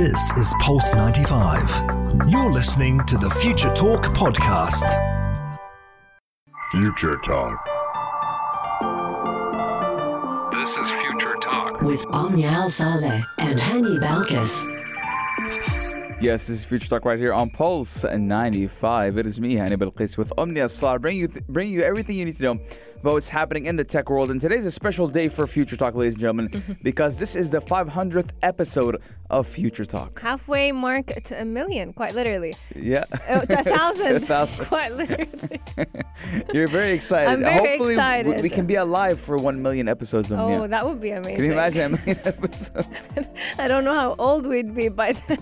This is Pulse 95. You're listening to the Future Talk podcast. Future Talk. This is Future Talk. with Omnial Saleh and Hani Balkis. Yes, this is Future Talk right here on Pulse 95. It is me, Hani Balkis, with Omnia Slar, bringing you, th- bringing you everything you need to know about what's happening in the tech world. And today's a special day for Future Talk, ladies and gentlemen, because this is the 500th episode of Future Talk. halfway mark to a million, quite literally. Yeah. Oh, to a thousand, To a thousand. quite literally. You're very excited. I'm very Hopefully, excited. we can be alive for 1 million episodes. Oh, that would be amazing. can you imagine a million episodes? I don't know how old we'd be by then.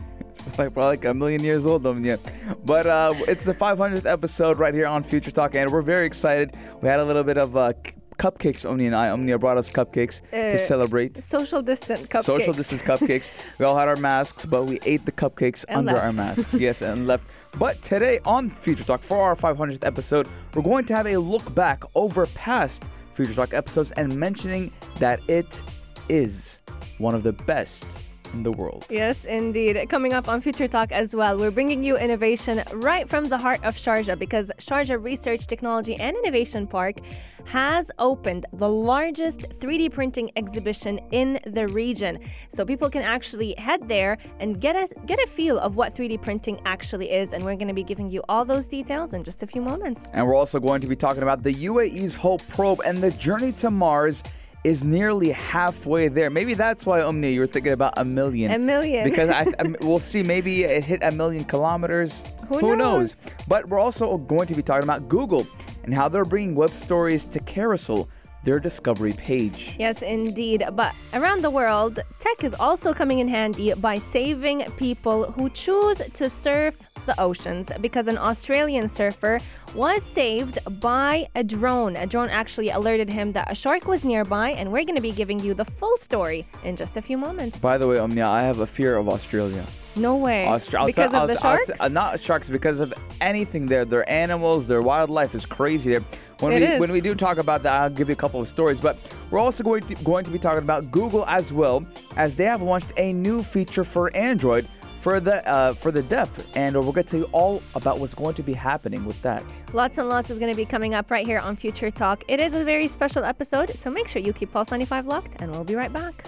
Like probably like a million years old um, yeah. But uh, it's the 500th episode right here on Future Talk, and we're very excited. We had a little bit of uh, cupcakes, Omni and I. Omnia brought us cupcakes Uh, to celebrate. Social distant cupcakes. Social distance cupcakes. we all had our masks, but we ate the cupcakes And under our masks. yes, and left. But today on Future Talk, for our 500th episode, we're going to have a look back over past Future Talk episodes and mentioning that it is one of the best in the world. Yes, indeed. Coming up on Future Talk as well, we're bringing you innovation right from the heart of Sharjah because Sharjah Research, Technology and Innovation Park has opened the largest 3D printing exhibition in the region. So people can actually head there and get a get a feel of what 3D printing actually is and we're going to be giving you all those details in just a few moments. And we're also going to be talking about the UAE's Hope probe and the journey to Mars is nearly halfway there. Maybe that's why Omni, you were thinking about a million. A million. Because I, I- um, we'll see, maybe it hit a million kilometers. Who knows? But we're also going to be talking about Google and how they're bringing web stories to Carousel, their discovery page. Yes, indeed. But around the world, tech is also coming in handy by saving people who choose to surf the oceans because an Australian surfer was saved by a drone. A drone actually alerted him that a shark was nearby, and we're going to be giving you the full story in just a few moments. By the way, Omnia, I have a fear of Australia. No way. Austra- because of the sharks? uh, not sharks, because of anything there. Their animals, their wildlife is crazy there. When It we is. when we do talk about that, I'll give you a couple of stories. But we're also going to going to be talking about Google as well, as they have launched a new feature for Android for the uh, for the deaf, and we're going to tell you all about what's going to be happening with that. Lots and lots is going to be coming up right here on Future Talk. It is a very special episode, so make sure you keep Pulse 95 locked, and we'll be right back.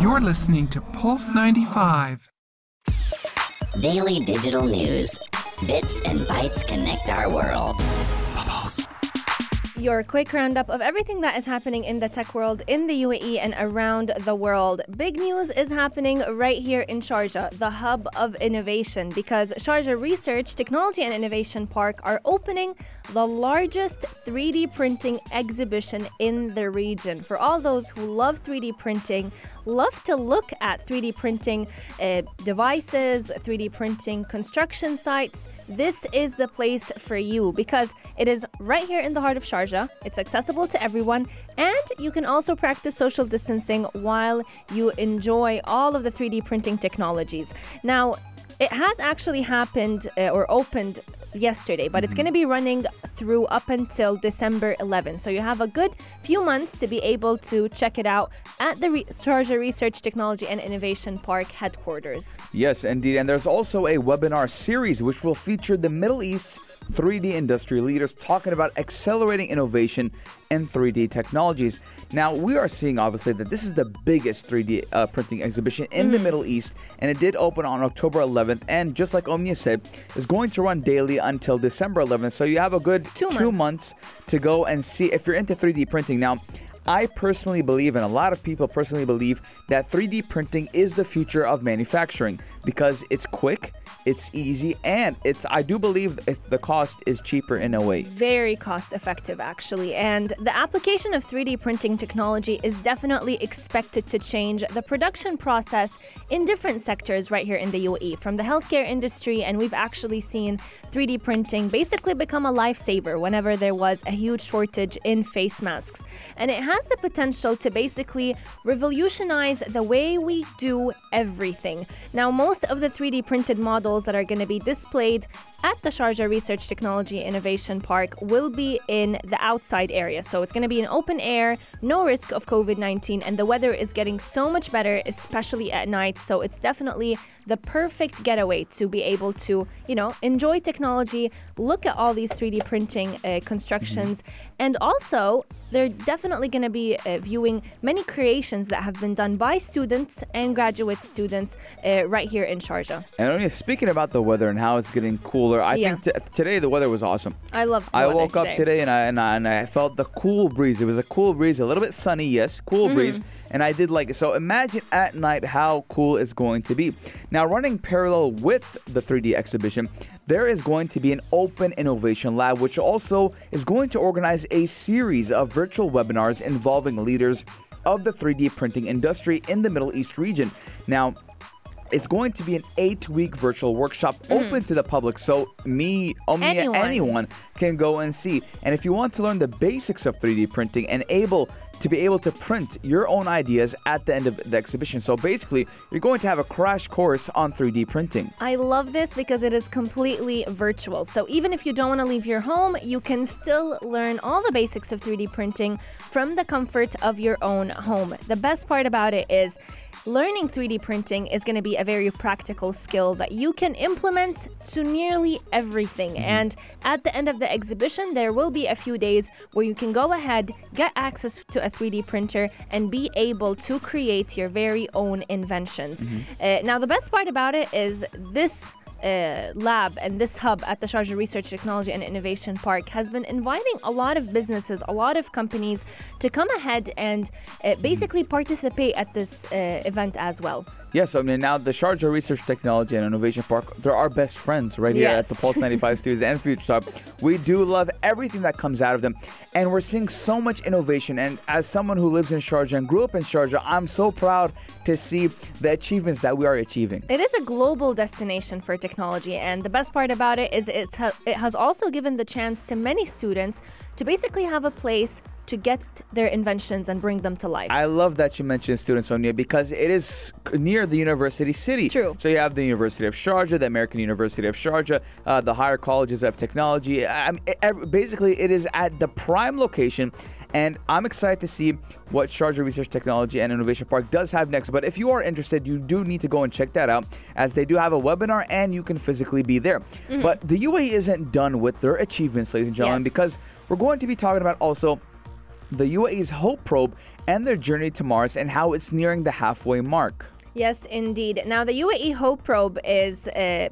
You're listening to Pulse 95. Daily digital news. Bits and bytes connect our world. Your quick roundup of everything that is happening in the tech world in the UAE and around the world. Big news is happening right here in Sharjah, the hub of innovation, because Sharjah Research, Technology and Innovation Park are opening the largest 3D printing exhibition in the region. For all those who love 3D printing, love to look at 3D printing uh, devices, 3D printing construction sites, this is the place for you because it is right here in the heart of Sharjah. It's accessible to everyone, and you can also practice social distancing while you enjoy all of the 3D printing technologies. Now, it has actually happened uh, or opened yesterday, but it's mm-hmm. going to be running through up until December 11. So you have a good few months to be able to check it out at the Re- Sharjah Research Technology and Innovation Park headquarters. Yes, indeed. And there's also a webinar series which will feature the Middle East's 3D industry leaders talking about accelerating innovation in 3D technologies. Now, we are seeing obviously that this is the biggest 3D uh, printing exhibition in Mm. the Middle East, and it did open on October 11th. And just like Omnia said, is going to run daily until December 11th. So you have a good Two two months. months to go and see if you're into 3D printing. Now, I personally believe, and a lot of people personally believe, that 3D printing is the future of manufacturing because it's quick, it's easy, and it's. I do believe if the cost is cheaper in a way. very cost effective actually and the application of 3d printing technology is definitely expected to change the production process in different sectors right here in the uae from the healthcare industry and we've actually seen 3d printing basically become a lifesaver whenever there was a huge shortage in face masks and it has the potential to basically revolutionize the way we do everything now most of the 3d printed models that are going to be displayed at the Sharjah Research Technology Innovation Park will be in the outside area. So it's going to be in open air, no risk of COVID 19, and the weather is getting so much better, especially at night. So it's definitely the perfect getaway to be able to, you know, enjoy technology, look at all these 3D printing uh, constructions, and also they're definitely going to be uh, viewing many creations that have been done by students and graduate students uh, right here in Sharjah. And only speaking about the weather and how it's getting cooler, I Yeah. think t- today the weather was awesome. I love. I woke up today and I, and I and I felt the cool breeze. It was a cool breeze, a little bit sunny, yes, cool Mm-hmm. breeze, and I did like it. So imagine at night how cool it's going to be. Now, running parallel with the 3D exhibition, there is going to be an open innovation lab, which also is going to organize a series of virtual webinars involving leaders of the 3D printing industry in the Middle East region. Now. It's going to be an eight-week virtual workshop mm-hmm. open to the public, so me, um, Omnia, Anyone. anyone can go and see. And if you want to learn the basics of 3D printing and able to be able to print your own ideas at the end of the exhibition, so basically you're going to have a crash course on 3D printing. I love this because it is completely virtual. So even if you don't want to leave your home, you can still learn all the basics of 3D printing from the comfort of your own home. The best part about it is learning 3D printing is going to be a very practical skill that you can implement to nearly everything. And at the end of the exhibition, there will be a few days where you can go ahead, get access to a 3D printer, and be able to create your very own inventions. Uh, now, the best part about it is this. Uh, lab and this hub at the Sharjah Research Technology and Innovation Park has been inviting a lot of businesses, a lot of companies to come ahead and uh, basically participate at this uh, event as well. Yes, I mean now the Sharjah Research Technology and Innovation Park, they're our best friends right here at the Yes. Pulse 95 Studios and Future Talk. We do love everything that comes out of them, and we're seeing so much innovation. And as someone who lives in Sharjah and grew up in Sharjah, I'm so proud to see the achievements that we are achieving. It is a global destination for technology, and the best part about it is it's ha- it has also given the chance to many students to basically have a place to get their inventions and bring them to life. I love that you mentioned Student Sonia because it is near the university city. True. So you have the University of Sharjah, the American University of Sharjah, uh, the higher colleges of technology. I mean, basically, it is at the prime location. And I'm excited to see what Sharjah Research Technology and Innovation Park does have next. But if you are interested, you do need to go and check that out as they do have a webinar and you can physically be there. But the UAE isn't done with their achievements, ladies and gentlemen, Yes. because we're going to be talking about also the UAE's Hope probe and their journey to Mars and how it's nearing the halfway mark. Yes, indeed. Now, the UAE Hope probe is uh,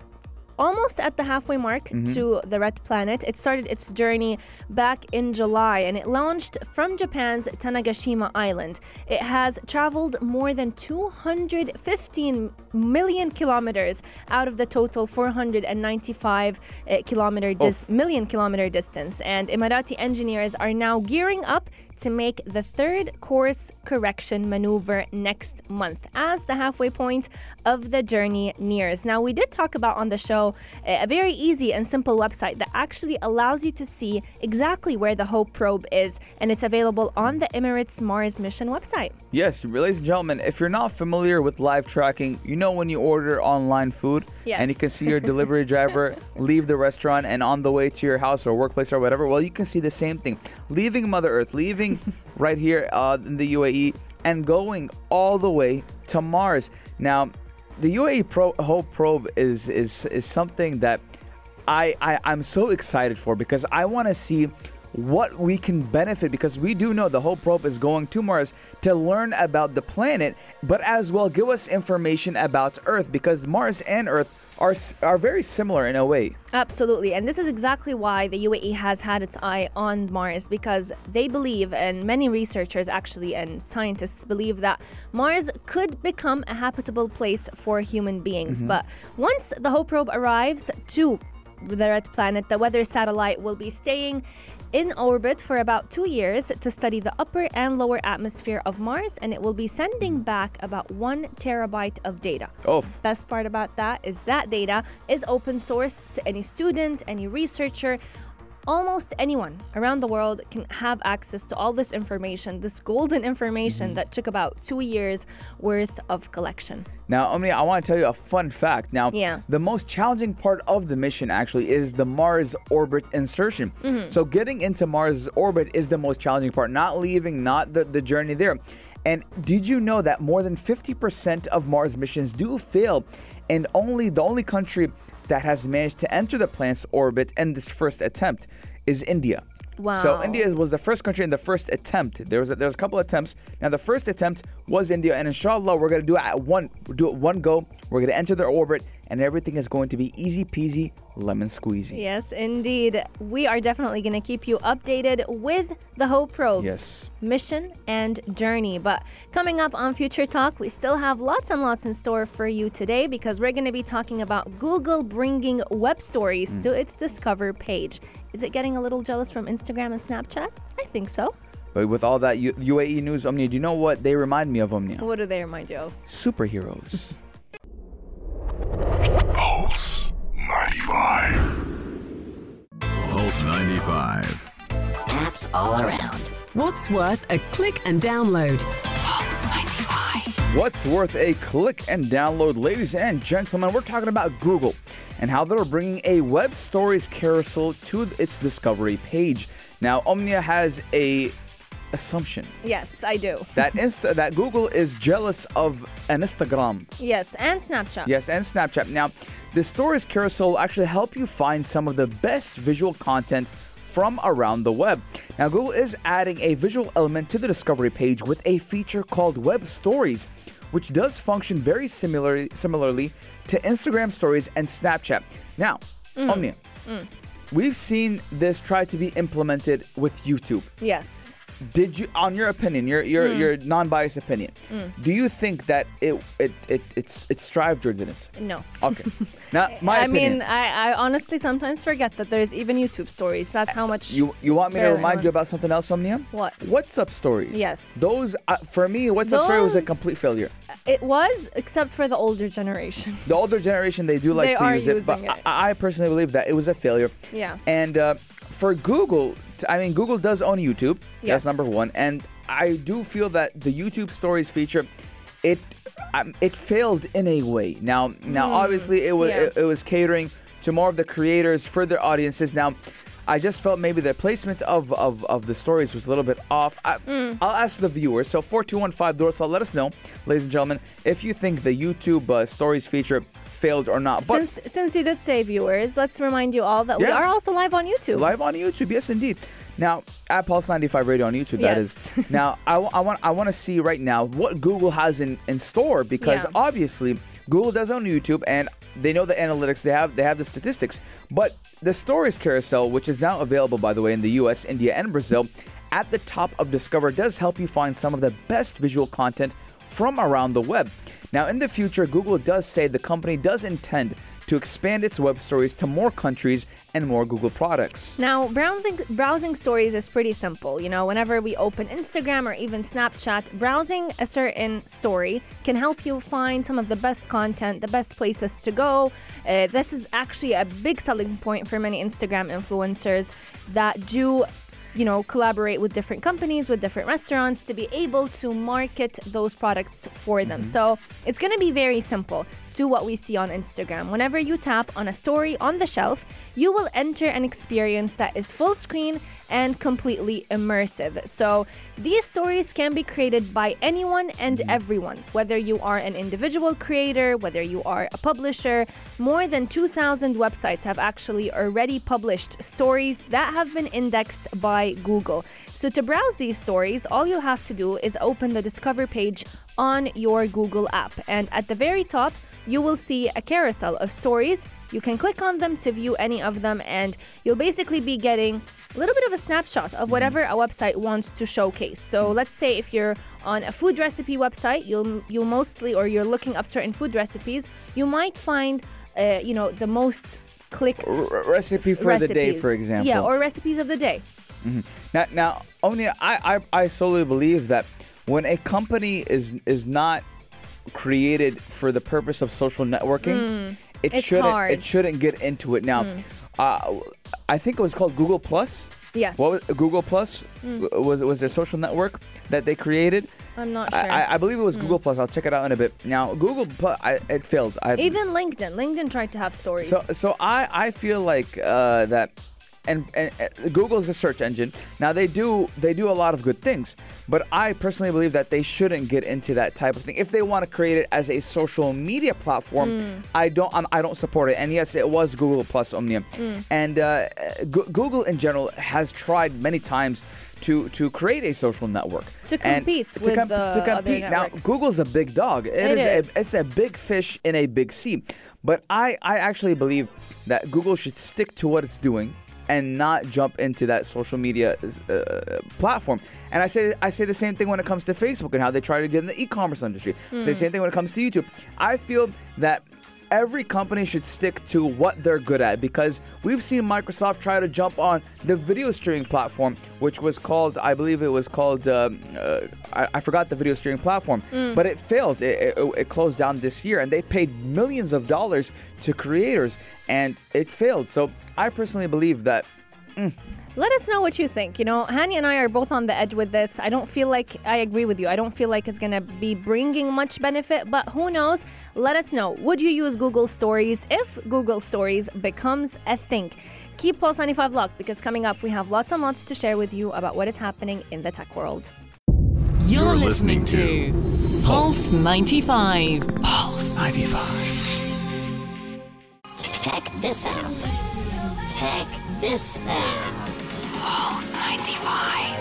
almost at the halfway mark to the red planet. It started its journey back in July and it launched from Japan's Tanegashima Island. It has traveled more than 215 million kilometers out of the total 495 uh, kilometer dis- million kilometer distance. And Emirati engineers are now gearing up to make the third course correction maneuver next month as the halfway point of the journey nears. Now, we did talk about on the show a very easy and simple website that actually allows you to see exactly where the Hope probe is, and it's available on the Emirates Mars mission website. Yes, ladies and gentlemen, if you're not familiar with live tracking, you know when you order online food and you can see your delivery driver leave the restaurant and on the way to your house or workplace or whatever, well, you can see the same thing. Leaving Mother Earth, leaving right here uh, in the UAE and going all the way to Mars. Now, the UAE Pro- Hope probe is is is something that I, I I'm so excited for because I want to see what we can benefit because we do know the Hope probe is going to Mars to learn about the planet, but as well give us information about Earth because Mars and Earth are are very similar in a way. Absolutely. And this is exactly why the UAE has had its eye on Mars because they believe, and many researchers actually and scientists believe, that Mars could become a habitable place for human beings. Mm-hmm. But once the Hope probe arrives to the red planet, the weather satellite will be staying in orbit for about two years to study the upper and lower atmosphere of Mars, and it will be sending back about one terabyte of data. Oh, Best part about that is that data is open source, so any student, any researcher, almost anyone around the world can have access to all this information, this golden information Mm-hmm. that took about two years worth of collection. Now, Omni, I want to tell you a fun fact. Now, Yeah. the most challenging part of the mission actually is the Mars orbit insertion. Mm-hmm. So, getting into Mars orbit is the most challenging part, not leaving, not the, the journey there. And did you know that more than 50% of Mars missions do fail, and only the only country that has managed to enter the planet's orbit in this first attempt is India. Wow. So India was the first country in the first attempt. There was a, there was a couple attempts. Now the first attempt was India, and inshallah we're gonna do it at one do it one go. We're gonna enter their orbit, and everything is going to be easy peasy, lemon squeezy. Yes, indeed. We are definitely going to keep you updated with the Hope probes Yes. mission and journey. But coming up on Future Talk, we still have lots and lots in store for you today because we're going to be talking about Google bringing web stories Hmm. to its Discover page. Is it getting a little jealous from Instagram and Snapchat? I think so. But with all that U- UAE news, Omnia, do you know what they remind me of, Omnia? What do they remind you of? Superheroes. Pulse 95. Pulse 95. Apps all around. What's worth a click and download? Pulse 95. What's worth a click and download, ladies and gentlemen? We're talking about Google and how they're bringing a web stories carousel to its discovery page. Now, Omnia has a assumption Yes, I do. that Insta- that Google is jealous of an Instagram. Yes, and Snapchat. Yes, and Snapchat. Now, the stories carousel will actually help you find some of the best visual content from around the web. Now, Google is adding a visual element to the discovery page with a feature called Web Stories, which does function very similar, similarly to Instagram Stories and Snapchat. Now, mm. Omnia, mm. we've seen this try to be implemented with YouTube. Yes. Did you, on your opinion, your your Mm. your non-biased opinion, do you think that it it it it's it strived or didn't? No. Okay. Now, my I opinion. mean, I, I honestly sometimes forget that there's even YouTube stories. That's how much. you you want me to remind you about something else, Omnia? What? WhatsApp stories? Yes. Those uh, for me, WhatsApp story was a complete failure. It was, except for the older generation. The older generation they do like They to use it, but it. I, I personally believe that it was a failure. Yeah. And uh, for Google, I mean, Google does own YouTube. Yes. That's number one. And I do feel that the YouTube Stories feature, it um, it failed in a way. Now, now obviously it was Hmm. yeah. it, it was catering to more of the creators for their audiences. Now. I just felt maybe the placement of, of, of the stories was a little bit off. I, Hmm. I'll ask the viewers. So 4215 Dorsal, let us know, ladies and gentlemen, if you think the YouTube uh, stories feature failed or not. But since since you did say viewers, let's remind you all that we are also live on YouTube. Live on YouTube, yes, indeed. Now, at Pulse 95 Radio on YouTube, that is. Yes. now, I, wa- I want I want to see right now what Google has in, in store because Yeah. obviously Google does own YouTube and they know the analytics, they have they have the statistics. But the stories carousel, which is now available by the way in the US, India, and Brazil, at the top of Discover does help you find some of the best visual content from around the web. Now, in the future, Google does say the company does intend to expand its web stories to more countries and more Google products. Now, browsing browsing stories is pretty simple. You know, whenever we open Instagram or even Snapchat, browsing a certain story can help you find some of the best content, the best places to go. Uh, this is actually a big selling point for many Instagram influencers that do you know, collaborate with different companies, with different restaurants to be able to market those products for them. Mm-hmm. So it's going to be very simple. Do what we see on Instagram. Whenever you tap on a story on the shelf, you will enter an experience that is full screen and completely immersive. So these stories can be created by anyone and mm-hmm. everyone, whether you are an individual creator, whether you are a publisher. More than 2,000 websites have actually already published stories that have been indexed by Google. So to browse these stories, all you have to do is open the Discover page on your Google app. And at the very top, you will see a carousel of stories. You can click on them to view any of them, and you'll basically be getting a little bit of a snapshot of whatever a website wants to showcase. So let's say if you're on a food recipe website, you'll you'll mostly or you're looking up certain food recipes, you might find uh, you know the most clicked R- recipe for the day, for example. Yeah, or recipes of the day. now, now, Omnia, I, I, I solely believe that when a company is is not created for the purpose of social networking, it Hmm. Shouldn't hard. Hmm. it shouldn't get into it. Now, uh, I think it was called Google Plus. Yes. What was Google Plus? Mm. Was was their social network that they created? I'm not sure. I, I believe it was Mm. Google Plus. I'll check it out in a bit. Now Google Plus, I, it failed. I, Even LinkedIn. LinkedIn tried to have stories. So, so I, I feel like uh, that, and, and uh, Google is a search engine. Now they do they do a lot of good things, but I personally believe that they shouldn't get into that type of thing. If they want to create it as a social media platform, Mm. I don't I'm, I don't support it. And yes, it was Google Plus Omnia, Mm. and uh, Go- Google in general has tried many times. To, to create a social network To And compete to with com- the to other compete now. Google's a big dog It it is, is. A, it's a big fish in a big sea but I, I actually believe that Google should stick to what it's doing and not jump into that social media uh, platform. And I say I say the same thing when it comes to Facebook and how they try to get in the e-commerce industry. Say the Mm. same thing when it comes to YouTube. I feel that every company should stick to what they're good at because we've seen Microsoft try to jump on the video streaming platform, which was called, I believe it was called, um, uh, I, I forgot the video streaming platform, Mm. but it failed. It, it, it closed down this year and they paid millions of dollars to creators and it failed. So I personally believe that. mm, Let us know what you think. You know, Hani and I are both on the edge with this. I don't feel like I agree with you. I don't feel like it's going to be bringing much benefit, but who knows? Let us know. Would you use Google Stories if Google Stories becomes a thing? Keep Pulse 95 locked because coming up, we have lots and lots to share with you about what is happening in the tech world. You're, listening, to Pulse 95. Pulse 95. Check this out. Check this out. Pulse 95.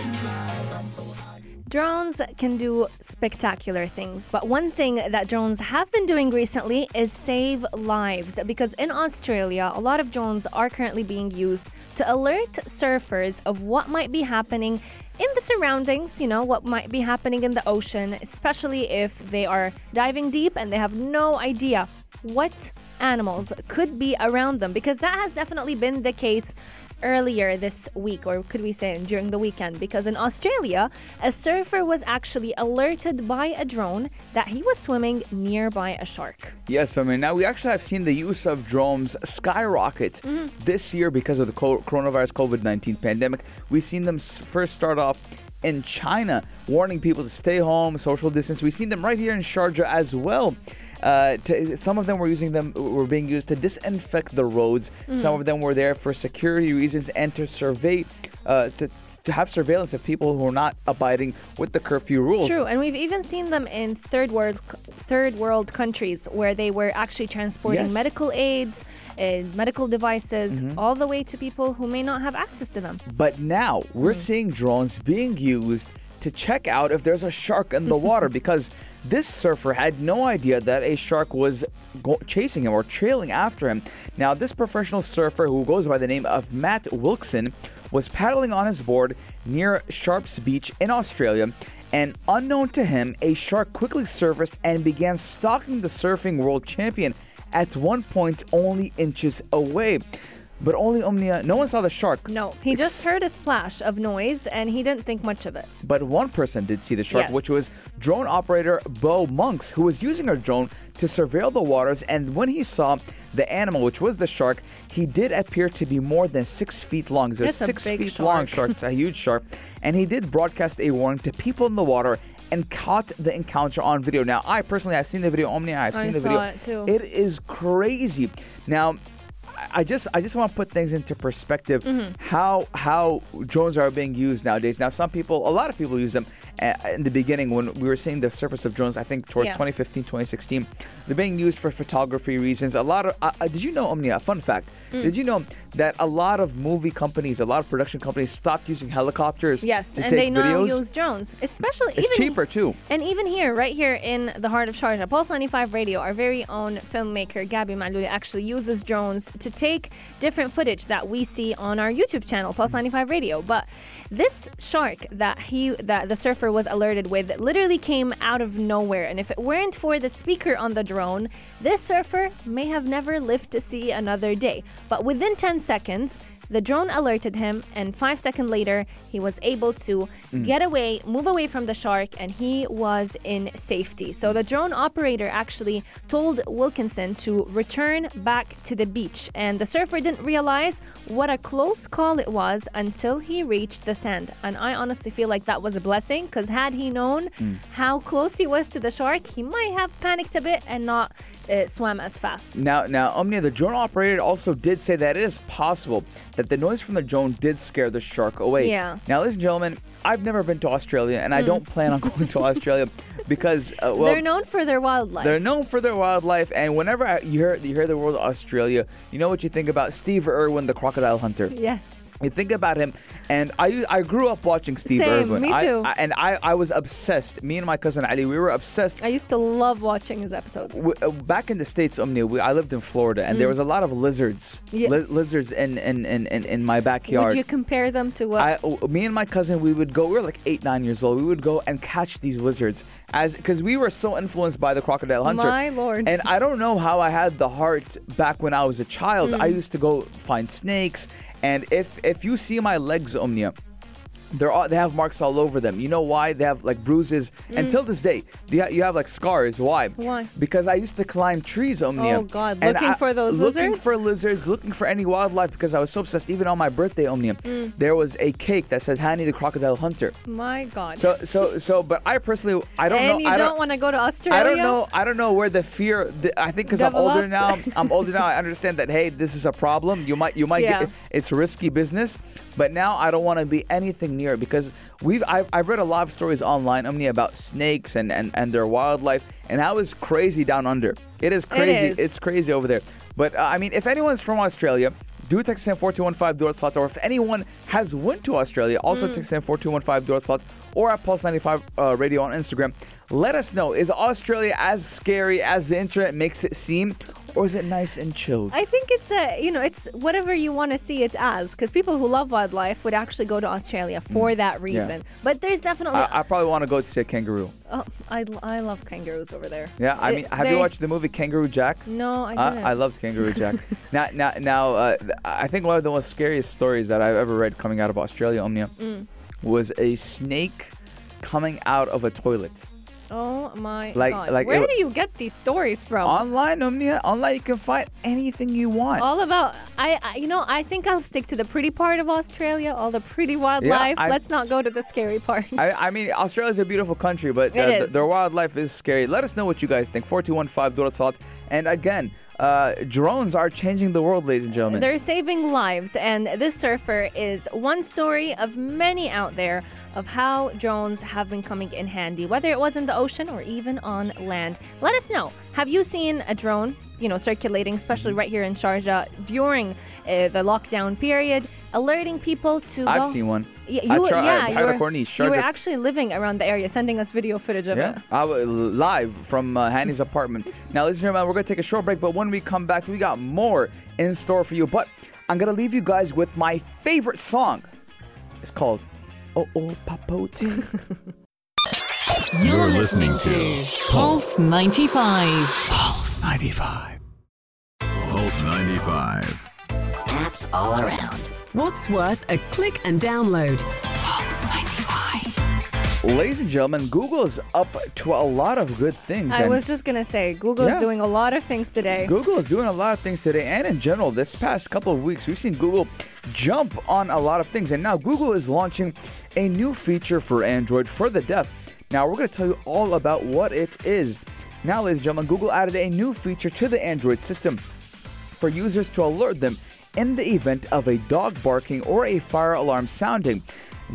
Drones can do spectacular things, but one thing that drones have been doing recently is save lives because in Australia, a lot of drones are currently being used to alert surfers of what might be happening in the surroundings, you know, what might be happening in the ocean, especially if they are diving deep and they have no idea what animals could be around them because that has definitely been the case earlier this week, or could we say during the weekend? Because in Australia, a surfer was actually alerted by a drone that he was swimming nearby a shark. Yes, I mean, now we actually have seen the use of drones skyrocket mm-hmm. this year because of the co- coronavirus COVID 19 pandemic. We've seen them first start off in China, warning people to stay home, social distance. We've seen them right here in Sharjah as well. Uh, to, some of them were using them were being used to disinfect the roads. Some Mhm. of them were there for security reasons and to survey, uh, to, to have surveillance of people who are not abiding with the curfew rules. True, and we've even seen them in third world third world countries where they were actually transporting Yes. medical aids, uh, medical devices, Mhm. all the way to people who may not have access to them. But now we're seeing drones being used to check out if there's a shark in the water because this surfer had no idea that a shark was go- chasing him or trailing after him. Now, this professional surfer who goes by the name of Matt Wilkinson was paddling on his board near Sharpes Beach in Australia. And unknown to him, a shark quickly surfaced and began stalking the surfing world champion at one point only inches away. But only Omnia, no one saw the shark. No, he just heard a splash of noise and he didn't think much of it. But one person did see the shark, Yes. which was drone operator Bo Monks, who was using her drone to surveil the waters. And when he saw the animal, which was the shark, he did appear to be more than six feet long. A six feet long shark. It's a huge shark. And he did broadcast a warning to people in the water and caught the encounter on video. Now, I personally, I've seen the video. Omnia, I've I seen the saw video. it too. It is crazy. Now, I just I just want to put things into perspective Mm-hmm. how how drones are being used nowadays. Now some people a lot of people use them in the beginning when we were seeing the surface of drones I think towards Yeah. 2015 2016 they're being used for photography reasons. A lot of uh, uh, did you know Omnia fun fact Mm. did you know that a lot of movie companies a lot of production companies stopped using helicopters Yes, to and take they now videos? use drones, especially it's even cheaper too. And even here, right here in the heart of Sharjah, Pulse 95 Radio, our very own filmmaker Gabi Malouli actually uses drones to take different footage that we see on our YouTube channel, Pulse 95 Radio. But this shark that he that the surfer was alerted with literally came out of nowhere. And if it weren't for the speaker on the drone, this surfer may have never lived to see another day. But within 10 seconds, The drone alerted him, and five seconds later, he was able to Mm. get away, move away from the shark, and he was in safety. So the drone operator actually told Wilkinson to return back to the beach, and the surfer didn't realize what a close call it was until he reached the sand. And I honestly feel like that was a blessing because had he known Mm. how close he was to the shark, he might have panicked a bit and not uh, swam as fast. Now, now, Omnia, the drone operator also did say that it is possible that the noise from the drone did scare the shark away. Yeah. Now, ladies and gentlemen, I've never been to Australia, and I don't plan on going to Australia because, uh, well, Hmm. They're known for their wildlife. They're known for their wildlife, and whenever I- you hear you hear the word Australia, you know what you think about Steve Irwin, the crocodile hunter. yes. You think about him, and I I grew up watching Steve Same, Irwin. me I- too. I, and I, I was obsessed. Me and my cousin Ali, we were obsessed. I used to love watching his episodes. W- uh, back in the states, Omnia, we, I lived in Florida, and there was a lot of lizards, Mm. Yeah. li- lizards in, in, in, in, in my backyard. Would you compare them to what? I, me and my cousin, we would go. We were like eight, nine years old. We would go and catch these lizards, as because we were so influenced by the crocodile hunter. My lord. And I don't know how I had the heart back when I was a child. Mm. I used to go find snakes, and if if you see my legs, Omnia. They're all, they have marks all over them. You know why? They have like bruises. Until this day, you, ha- you have like scars. Why? Mm. Why? Because I used to climb trees, Omnia. Oh, God. Looking I- for those Looking lizards? Looking for lizards, looking for any wildlife because I was so obsessed. Even on my birthday, Omnia, Mm. there was a cake that said Hani the Crocodile Hunter. My God. So, so, so, but I personally, I don't and know. you I don't, want to go to Australia? I don't know. I don't know where the fear. The, I think because I'm older now. I'm older now. I understand that. Hey, this is a problem. You might. You might. Yeah. Get, it's risky business. But now I don't want to be anything it because we've. I've, I've read a lot of stories online, Omni, about snakes and, and and their wildlife, and how is crazy down under. It is crazy. is. It's crazy over there. But uh, I mean, if anyone's from Australia. Do text in 4215 do it slot, or if anyone has went to Australia, also Mm. text in 4215 do it slot, or at Pulse 95 uh, Radio on Instagram. Let us know is Australia as scary as the internet makes it seem, or is it nice and chilled? I think it's a, you know, it's whatever you want to see it as, because people who love wildlife would actually go to Australia for that reason. But there's definitely, Mm. I, I probably want to go to see a kangaroo. oh, I, I love kangaroos over there. Yeah, I mean, have they- you watched the movie Kangaroo Jack? No, I didn't. I loved Kangaroo Jack. now, now, now uh, I think one of the most scariest stories that I've ever read coming out of Australia, Omnia, Mm. was a snake coming out of a toilet. Oh my Like- god! like Where it- do you get these stories from? Online, Omnia, online, you can find anything you want. all about I, I you know I think I'll stick to the pretty part of Australia, all the pretty wildlife. I- Let's not go to the scary parts. I, I mean, Australia's a beautiful country, but uh, their wildlife is scary. Let us know what you guys think. 4215 Durat Salat. And again, uh, drones are changing the world, ladies and gentlemen. They're saving lives, and this surfer is one story of many out there of how drones have been coming in handy, whether it was in the ocean or even on land. Let us know. Have you seen a drone, you know, circulating, especially right here in Sharjah during uh, the lockdown period, alerting people to I've go? seen one. Yeah, I you, try- yeah, I- you were, Corniche, you were actually living around the area, sending us video footage of Yeah, it. I was live from uh, Hani's apartment. Now, listen man, we're going to take a short break, but when we come back, we got more in store for you. But I'm going to leave you guys with my favorite song. It's called Oh Oh Papote. You're listening to Pulse 95. Pulse 95. Pulse 95. Apps all around. What's worth a click and download? Pulse 95. Ladies and gentlemen, Google is up to a lot of good things. I was just gonna say, Google's Yeah. doing a lot of things today. Google is doing a lot of things today, and in general, this past couple of weeks, we've seen Google jump on a lot of things. And now Google is launching a new feature for Android for the deaf. Now, we're going to tell you all about what it is. Now, ladies and gentlemen, Google added a new feature to the Android system for users to alert them in the event of a dog barking or a fire alarm sounding.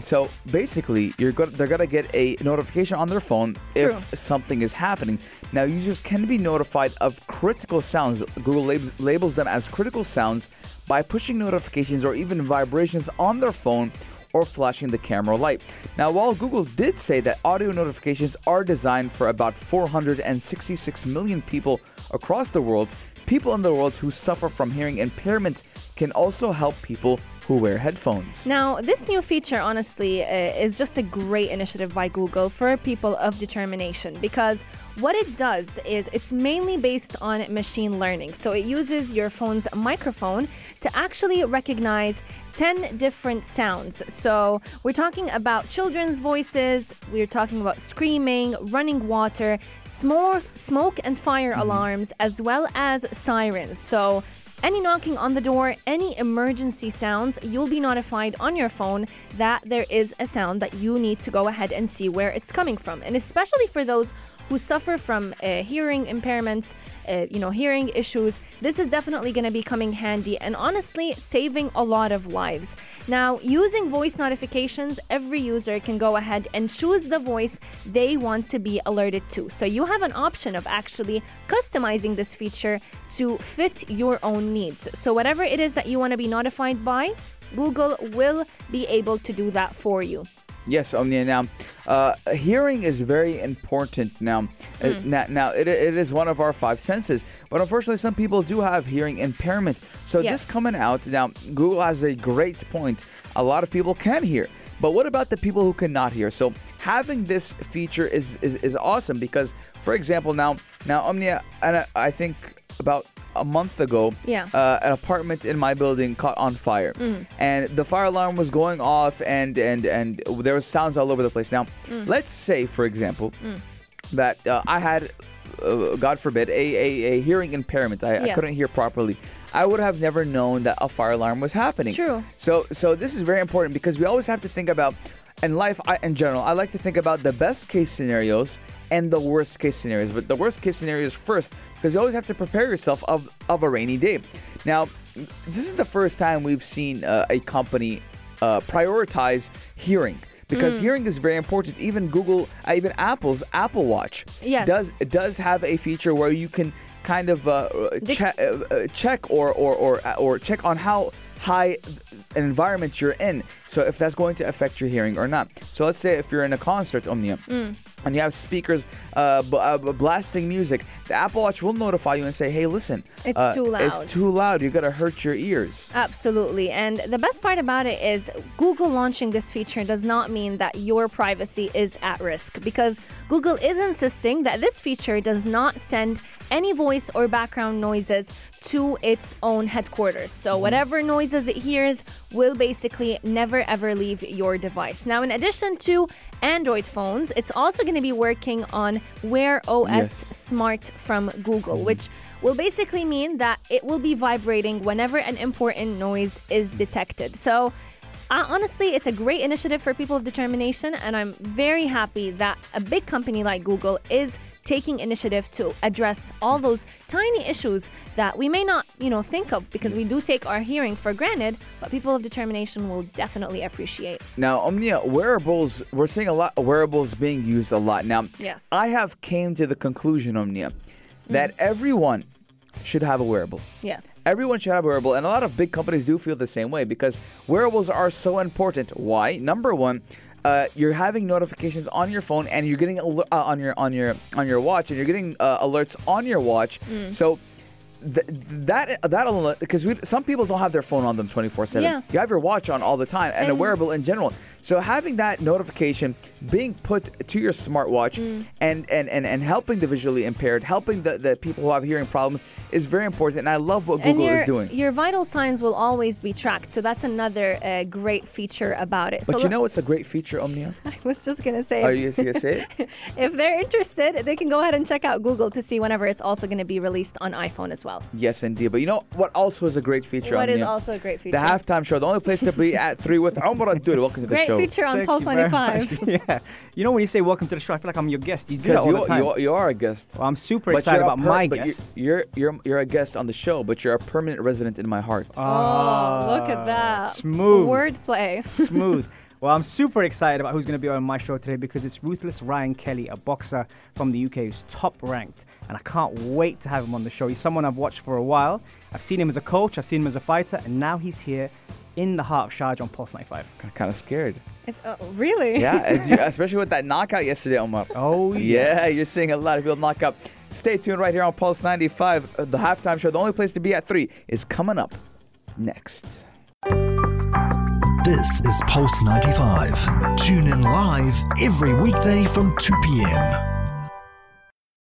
So basically, you're go- they're gonna get a notification on their phone if True. something is happening. Now, users can be notified of critical sounds. Google labels, labels them as critical sounds by pushing notifications or even vibrations on their phone or flashing the camera light. Now, while Google did say that audio notifications are designed for about 466 million people across the world, people in the world who suffer from hearing impairments can also help people who wear headphones. Now, this new feature, honestly, uh, is just a great initiative by Google for people of determination because what it does is it's mainly based on machine learning. So it uses your phone's microphone to actually recognize 10 different sounds. So we're talking about children's voices, we're talking about screaming, running water, smoke, smoke and fire alarms, as well as sirens. So any knocking on the door, any emergency sounds, you'll be notified on your phone that there is a sound that you need to go ahead and see where it's coming from. And especially for those who suffer from uh, hearing impairments, uh, you know, hearing issues, this is definitely going to be coming handy and honestly saving a lot of lives. Now, using voice notifications, every user can go ahead and choose the voice they want to be alerted to. So you have an option of actually customizing this feature to fit your own needs. So whatever it is that you want to be notified by, Google will be able to do that for you. Yes, Omnia. Now, uh, hearing is very important. Now, uh, Hmm. now, now it, it is one of our five senses, but unfortunately, some people do have hearing impairment. So Yes. this coming out now, Google has a great point. A lot of people can hear, but what about the people who cannot hear? So having this feature is is, is awesome because, for example, now now Omnia, and I, I think about a month ago, Yeah. uh, an apartment in my building caught on fire, Mm. and the fire alarm was going off, and and and there was sounds all over the place. Now, Mm. let's say, for example, that uh, I had, uh, God forbid, a, a, a hearing impairment. I, I couldn't hear properly. I would have never known that a fire alarm was happening. True. So so this is very important because we always have to think about in life I, in general. I like to think about the best case scenarios and the worst case scenarios. But the worst case scenarios first because you always have to prepare yourself of of a rainy day. Now, this is the first time we've seen uh, a company uh, prioritize hearing. Because Mm. hearing is very important. Even Google, uh, even Apple's Apple Watch Yes. does does have a feature where you can kind of uh, uh, che- uh, check or or or or check on how high an environment you're in. So if that's going to affect your hearing or not. So let's say if you're in a concert, Omnia, Mm. And you have speakers uh, b- uh, blasting music, the Apple Watch will notify you and say, "Hey, listen, It's uh, too loud." It's too loud. You're gonna hurt your ears." Absolutely. And the best part about it is Google launching this feature does not mean that your privacy is at risk because Google is insisting that this feature does not send any voice or background noises to its own headquarters. So whatever noises it hears will basically never ever leave your device. Now in addition to Android phones, it's also going to be working on Wear OS Yes. Smart from Google, which will basically mean that it will be vibrating whenever an important noise is detected. So, uh, honestly, it's a great initiative for people of determination, and I'm very happy that a big company like Google is taking initiative to address all those tiny issues that we may not, you know, think of because we do take our hearing for granted, but people of determination will definitely appreciate. Now, Omnia, wearables, we're seeing a lot of wearables being used a lot. Now, Yes. I have came to the conclusion, Omnia, that mm. everyone should have a wearable. Yes. Everyone should have a wearable, and a lot of big companies do feel the same way because wearables are so important. Why? Number one, uh, you're having notifications on your phone, and you're getting aler- uh, on your on your on your watch, and you're getting uh, alerts on your watch. So. Th- that that alone because some people don't have their phone on them 24 7 Yeah. you have your watch on all the time and, a wearable in general so having that notification being put to your smartwatch Mm. and, and and and helping the visually impaired helping the, the people who have hearing problems is very important and i love what and google your, is doing your vital signs will always be tracked. So that's another uh, great feature about it. but so you know what's a great feature omnia I was just gonna say, are you gonna say it if they're interested, they can go ahead and check out Google to see whenever it's also going to be released on iPhone as well. yes indeed but you know what also is a great feature What is Omnia? also a great feature? the halftime show the only place to be at three with Omar Abdul welcome to the Great show feature on Thank Pulse 95. yeah. You know when you say welcome to the show, I feel like I'm your guest. You do that all you, the time. you, you are a guest Well, I'm super But excited about per- my guest. You're, you're you're you're a guest on the show, but you're a permanent resident in my heart. Ah. Oh, look at that. Smooth. Wordplay. Smooth. Well, I'm super excited about who's going to be on my show today because it's Ruthless Ryan Kelly, a boxer from the UK who's top ranked. And I can't wait to have him on the show. He's someone I've watched for a while. I've seen him as a coach, I've seen him as a fighter, and now he's here in the heart of Sharjah on Pulse 95. kind of scared. It's oh, really? Yeah, especially with that knockout yesterday, Omar. Oh, Yeah, yeah, you're seeing a lot of people knock up. Stay tuned right here on Pulse 95. Uh, The halftime show, the only place to be at 3, is coming up next. This is Pulse 95. Tune in live every weekday from 2 p.m.